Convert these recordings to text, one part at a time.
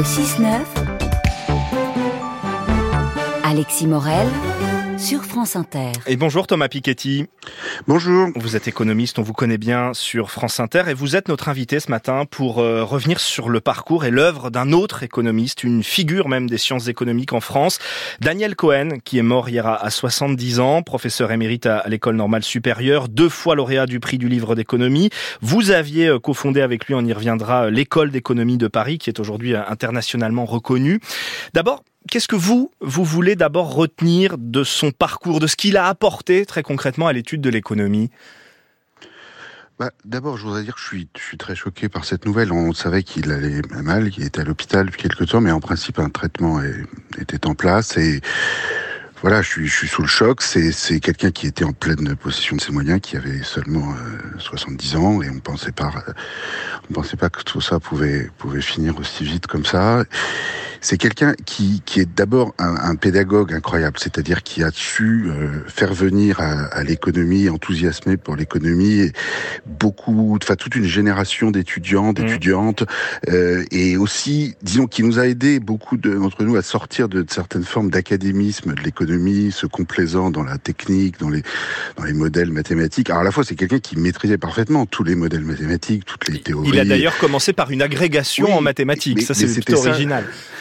Le 6-9. Alexis Morel sur France Inter. Et bonjour Thomas Piketty. Bonjour. Vous êtes économiste, on vous connaît bien sur France Inter et vous êtes notre invité ce matin pour euh, revenir sur le parcours et l'œuvre d'un autre économiste, une figure même des sciences économiques en France, Daniel Cohen, qui est mort hier à 70 ans, professeur émérite à l'école normale supérieure, deux fois lauréat du prix du livre d'économie. Vous aviez euh, cofondé avec lui, on y reviendra, euh, l'école d'économie de Paris, qui est aujourd'hui internationalement reconnue. D'abord, Qu'est-ce que vous, vous voulez d'abord retenir de son parcours, de ce qu'il a apporté très concrètement à l'étude de l'économie? Bah, D'abord, je voudrais dire que je suis, très choqué par cette nouvelle. On savait qu'il allait mal, qu'il était à l'hôpital depuis quelques temps, mais en principe, un traitement était en place et voilà, je suis, sous le choc. C'est, quelqu'un qui était en pleine possession de ses moyens, qui avait seulement 70 euh, ans, et on pensait pensait pas que tout ça pouvait finir aussi vite comme ça. C'est quelqu'un qui, qui est d'abord un, un, pédagogue incroyable, c'est-à-dire qui a su euh, faire venir à, à l'économie, enthousiasmer pour l'économie, beaucoup, enfin toute une génération d'étudiants, mmh. d'étudiantes, euh, et aussi, disons, qui nous a aidé beaucoup d'entre nous à sortir de, de certaines formes d'académisme de l'économie, se complaisant dans la technique, dans les dans les modèles mathématiques. Alors à la fois, c'est quelqu'un qui maîtrisait parfaitement tous les modèles mathématiques, toutes les théories. Il a d'ailleurs commencé par une agrégation en mathématiques. ça, c'est plutôt original.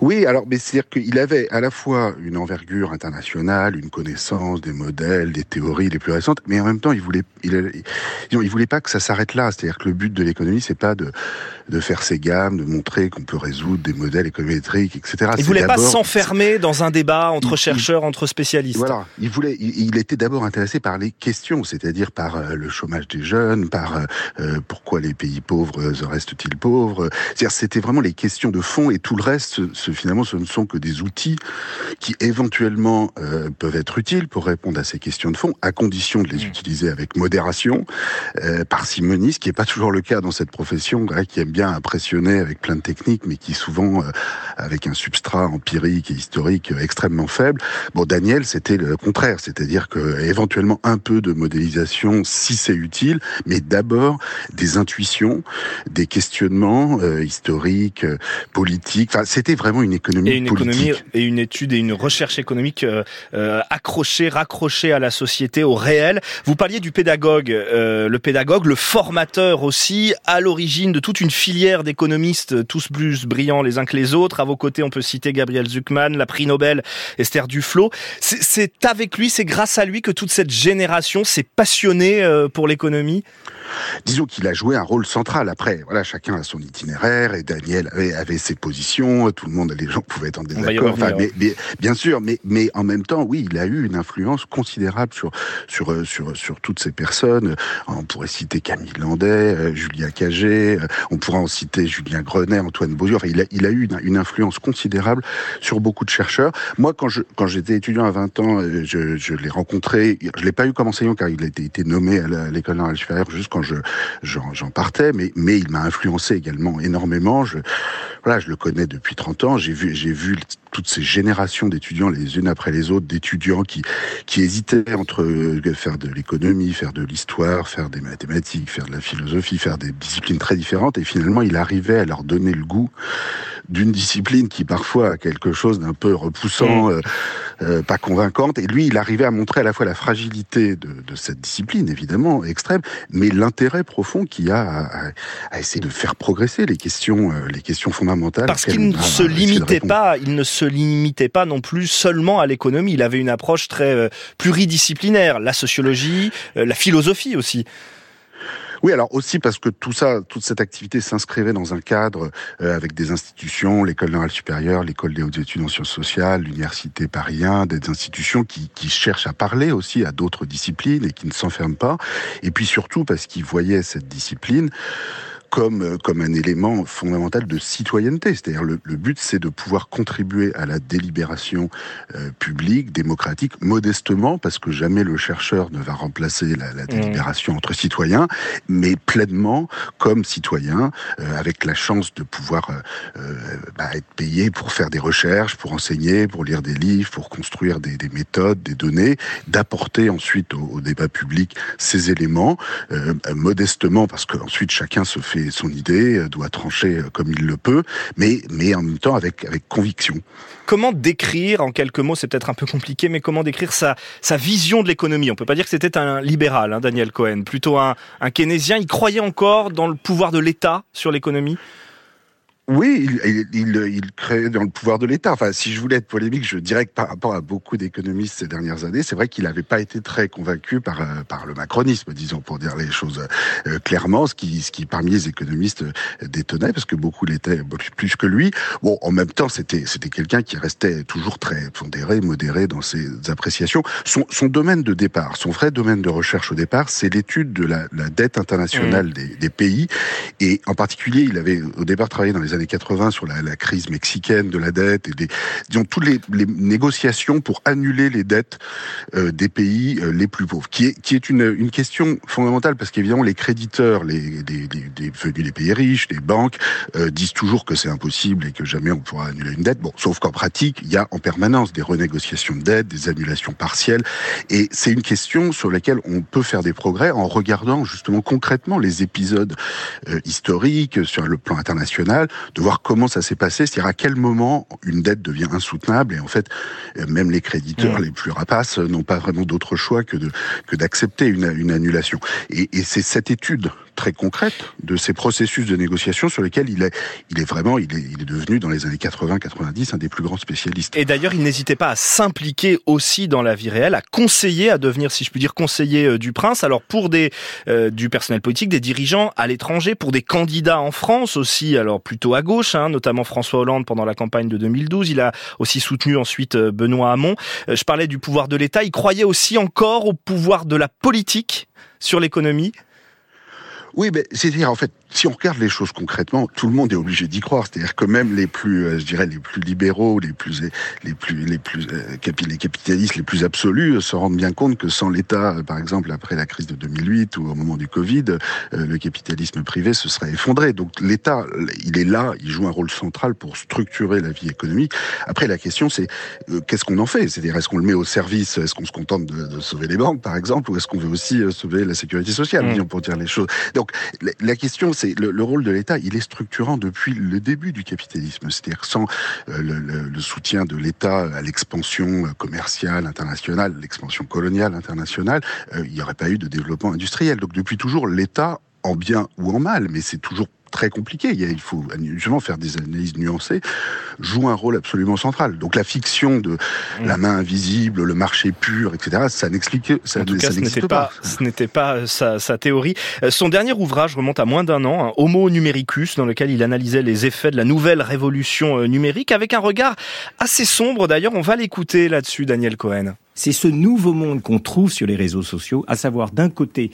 Oui, alors, mais c'est-à-dire qu'il avait à la fois une envergure internationale, une connaissance des modèles, des théories les plus récentes, mais en même temps, il voulait, il, il voulait pas que ça s'arrête là. C'est-à-dire que le but de l'économie, c'est pas de, de faire ses gammes, de montrer qu'on peut résoudre des modèles économétriques, etc. Il voulait pas s'enfermer dans un débat entre chercheurs, entre spécialistes. Voilà, il voulait, il, était d'abord intéressé par les questions, c'est-à-dire par euh, le chômage des jeunes, par euh, euh, pourquoi les pays pauvres restent-ils pauvres? C'est-à-dire, c'était vraiment les questions de fond et tout le reste finalement, ce ne sont que des outils qui éventuellement euh, peuvent être utiles pour répondre à ces questions de fond, à condition de les mmh. utiliser avec modération, euh, parcimonie, ce qui n'est pas toujours le cas dans cette profession, qui aime bien impressionner avec plein de techniques, mais qui souvent euh, avec un substrat empirique et historique extrêmement faible. Bon, Daniel, c'était le contraire, c'est-à-dire que éventuellement un peu de modélisation si c'est utile, mais d'abord des intuitions, des questionnements historiques, politiques. Enfin, c'était vraiment une économie et une économie et une étude et une recherche économique euh, euh, accrochée, raccrochée à la société, au réel. Vous parliez du pédagogue, euh, le pédagogue, le formateur aussi, à l'origine de toute une filière d'économistes, tous plus brillants les uns que les autres. À vos côtés, on peut citer Gabriel Zuckman, la prix Nobel Esther Duflo. C'est avec lui, c'est grâce à lui que toute cette génération s'est passionnée euh, pour l'économie? Disons qu'il a joué un rôle central. Après, voilà, chacun a son itinéraire et Daniel avait, ses positions. Tout le monde, les gens pouvaient être en désaccord. Enfin, mais, bien sûr, mais, mais en même temps, oui, il a eu une influence considérable sur, sur, euh, sur, sur toutes ces personnes. On pourrait citer Camille Landet, euh, Julia Cagé, euh, on pourrait en citer Julien Grenet, Antoine Beaulieu. Enfin, il a, il a eu une, influence considérable sur beaucoup de chercheurs. Moi, quand je, quand j'étais étudiant à 20 ans, je, je l'ai rencontré. Je l'ai pas eu comme enseignant car il a été, été nommé à l'école normale supérieure juste quand je, j'en partais, mais, mais il m'a influencé également énormément. Je, voilà, je le connais depuis 30 ans. J'ai vu, j'ai vu toutes ces générations d'étudiants les unes après les autres, d'étudiants qui, qui hésitaient entre euh, faire de l'économie, faire de l'histoire, faire des mathématiques, faire de la philosophie, faire des disciplines très différentes. Et finalement, il arrivait à leur donner le goût d'une discipline qui parfois a quelque chose d'un peu repoussant, mm. Euh, euh, pas convaincante. Et lui, il arrivait à montrer à la fois la fragilité de, de cette discipline, évidemment, extrême, mais l'intérêt profond qu'il y a à, à, essayer de faire progresser les questions, euh, les questions fondamentales. Parce qu'il ne se limitait pas, il ne se limitait pas non plus seulement à l'économie. Il avait une approche très pluridisciplinaire, la sociologie, la philosophie aussi. Oui, alors aussi parce que tout ça, toute cette activité s'inscrivait dans un cadre euh, avec des institutions, l'école normale supérieure, l'école des hautes études en sciences sociales, l'université Paris 1, des institutions qui cherchent à parler aussi à d'autres disciplines et qui ne s'enferment pas. Et puis surtout parce qu'ils voyaient cette discipline comme, euh, comme un élément fondamental de citoyenneté. C'est-à-dire le, le but, c'est de pouvoir contribuer à la délibération euh, publique, démocratique, modestement, parce que jamais le chercheur ne va remplacer la, la mmh. délibération entre citoyens, mais pleinement comme citoyen, euh, avec la chance de pouvoir bah, être payé pour faire des recherches, pour enseigner, pour lire des livres, pour construire des, des méthodes, des données, d'apporter ensuite au, au, débat public ces éléments, modestement, parce qu'ensuite chacun se fait son idée, doit trancher comme il le peut, mais, mais en même temps avec, avec conviction. Comment décrire, en quelques mots, c'est peut-être un peu compliqué, mais comment décrire sa, sa vision de l'économie? On peut pas dire que c'était un libéral, hein, Daniel Cohen, plutôt un, un keynésien. Il croyait encore dans le pouvoir de l'État sur l'économie? Oui, il, il, il, crée dans le pouvoir de l'État. Enfin, si je voulais être polémique, je dirais que par rapport à beaucoup d'économistes ces dernières années, c'est vrai qu'il n'avait pas été très convaincu par euh, par le macronisme, disons, pour dire les choses euh, clairement, ce qui ce qui parmi les économistes euh, détonnait, parce que beaucoup l'étaient plus que lui. Bon, en même temps, c'était c'était quelqu'un qui restait toujours très pondéré, modéré dans ses appréciations. Son son domaine de départ, son vrai domaine de recherche au départ, c'est l'étude de la, la, dette internationale mmh. des, des pays, et en particulier, il avait au départ travaillé dans les années 80 sur la, crise mexicaine de la dette et des, disons, toutes les, négociations pour annuler les dettes euh, des pays euh, les plus pauvres, qui est, qui est une, une question fondamentale parce qu'évidemment les créditeurs, les, venus des pays riches, les banques, euh, disent toujours que c'est impossible et que jamais on pourra annuler une dette. Bon, sauf qu'en pratique, il y a en permanence des renégociations de dettes, des annulations partielles, et c'est une question sur laquelle on peut faire des progrès en regardant justement concrètement les épisodes historiques sur le plan international de voir comment ça s'est passé, c'est-à-dire à quel moment une dette devient insoutenable et en fait euh, même les créditeurs les plus rapaces n'ont pas vraiment d'autre choix que d'accepter une, une annulation. Et, et c'est cette étude très concrète de ces processus de négociation sur lesquels il est, il est vraiment, il est, il est devenu dans les années 80-90 un des plus grands spécialistes. Et d'ailleurs, il n'hésitait pas à s'impliquer aussi dans la vie réelle, à conseiller, à devenir, si je puis dire, conseiller euh, du prince. Alors pour des euh, du personnel politique, des dirigeants à l'étranger, pour des candidats en France aussi, alors plutôt à gauche, hein, notamment François Hollande pendant la campagne de 2012. Il a aussi soutenu ensuite euh, Benoît Hamon. Je parlais du pouvoir de l'État. Il croyait aussi encore au pouvoir de la politique sur l'économie. Oui, mais c'est-à-dire en fait si on regarde les choses concrètement, tout le monde est obligé d'y croire. C'est-à-dire que même les plus, euh, je dirais, les plus libéraux, les plus, les plus, les plus, euh, les capitalistes les plus absolus euh, se rendent bien compte que sans l'État, par exemple, après la crise de 2008 ou au moment du Covid, le capitalisme privé se serait effondré. Donc l'État, il est là, il joue un rôle central pour structurer la vie économique. Après, la question, c'est qu'est-ce qu'on en fait? C'est-à-dire, est-ce qu'on le met au service Est-ce qu'on se contente de, de, sauver les banques, par exemple, ou est-ce qu'on veut aussi sauver la sécurité sociale, mmh. pour dire les choses? Donc la question, c'est le, rôle de l'État, il est structurant depuis le début du capitalisme. C'est-à-dire sans euh, le, soutien de l'État à l'expansion euh, commerciale internationale, l'expansion coloniale internationale, euh, il n'y aurait pas eu de développement industriel. Donc depuis toujours, l'État en bien ou en mal, mais c'est toujours très compliqué. Il, faut justement faire des analyses nuancées, joue un rôle absolument central. Donc la fiction de mmh. la main invisible, le marché pur, etc., ça n'explique ça, en tout cas, ce n'était pas, ce n'était pas sa, sa, théorie. Euh, son dernier ouvrage remonte à moins d'un an, Homo numericus, dans lequel il analysait les effets de la nouvelle révolution euh, numérique avec un regard assez sombre. D'ailleurs, on va l'écouter là-dessus, Daniel Cohen. C'est ce nouveau monde qu'on trouve sur les réseaux sociaux, à savoir d'un côté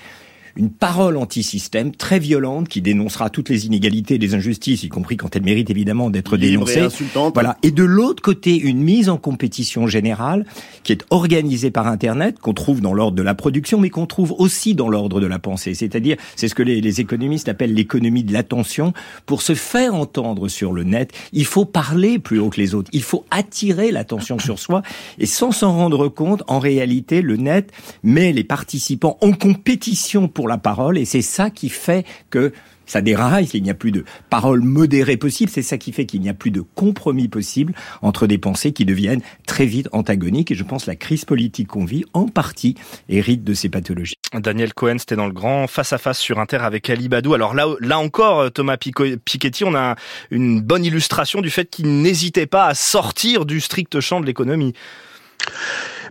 une parole anti-système très violente qui dénoncera toutes les inégalités et les injustices, y compris quand elles méritent évidemment d'être dénoncées. voilà. Et de l'autre côté, une mise en compétition générale qui est organisée par Internet, qu'on trouve dans l'ordre de la production, mais qu'on trouve aussi dans l'ordre de la pensée. C'est-à-dire, c'est ce que les, les économistes appellent l'économie de l'attention. Pour se faire entendre sur le net, il faut parler plus haut que les autres. Il faut attirer l'attention sur soi. Et sans s'en rendre compte, en réalité, le net met les participants en compétition pour la parole et c'est ça qui fait que ça déraille, qu'il n'y a plus de parole modérée possible, c'est ça qui fait qu'il n'y a plus de compromis possible entre des pensées qui deviennent très vite antagoniques et je pense la crise politique qu'on vit en partie hérite de ces pathologies. Daniel Cohen, c'était dans le grand face-à-face sur Inter avec Ali Badou. Alors là, là encore, Thomas Piketty, on a une bonne illustration du fait qu'il n'hésitait pas à sortir du strict champ de l'économie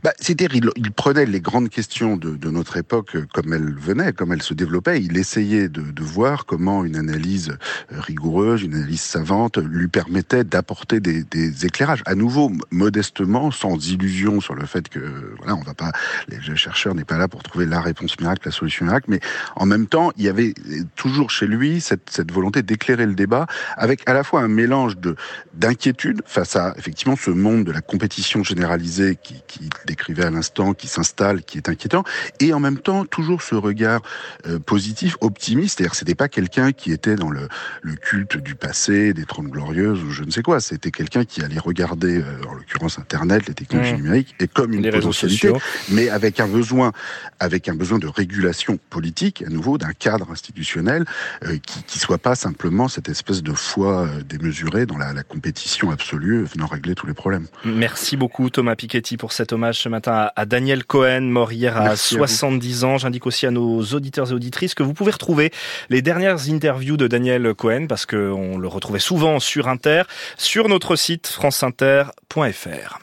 bah, C'est-à-dire, il, prenait les grandes questions de, notre époque comme elles venaient, comme elles se développaient. Il essayait de, voir comment une analyse euh, rigoureuse, une analyse savante, lui permettait d'apporter des, éclairages. À nouveau, modestement, sans illusion sur le fait que, voilà, on va pas, les chercheurs n'est pas là pour trouver la réponse miracle, la solution miracle, mais en même temps, il y avait toujours chez lui cette, volonté d'éclairer le débat avec à la fois un mélange de d'inquiétude face à effectivement ce monde de la compétition généralisée qui, qui décrivait à l'instant, qui s'installe, qui est inquiétant, et en même temps toujours ce regard euh, positif, optimiste. C'est-à-dire, c'était pas quelqu'un qui était dans le, le, culte du passé, des trônes glorieuses ou je ne sais quoi. C'était quelqu'un qui allait regarder, euh, en l'occurrence Internet, les technologies mmh. numériques, et comme une potentialité, mais avec un besoin, avec un besoin de régulation politique, à nouveau, d'un cadre institutionnel euh, qui, qui soit pas simplement cette espèce de foi démesurée dans la, la compétition absolue venant régler tous les problèmes. Merci beaucoup Thomas Piketty pour cet hommage ce matin à Daniel Cohen, mort hier à 70 ans. J'indique aussi à nos auditeurs et auditrices que vous pouvez retrouver les dernières interviews de Daniel Cohen parce qu'on le retrouvait souvent sur Inter sur notre site franceinter.fr.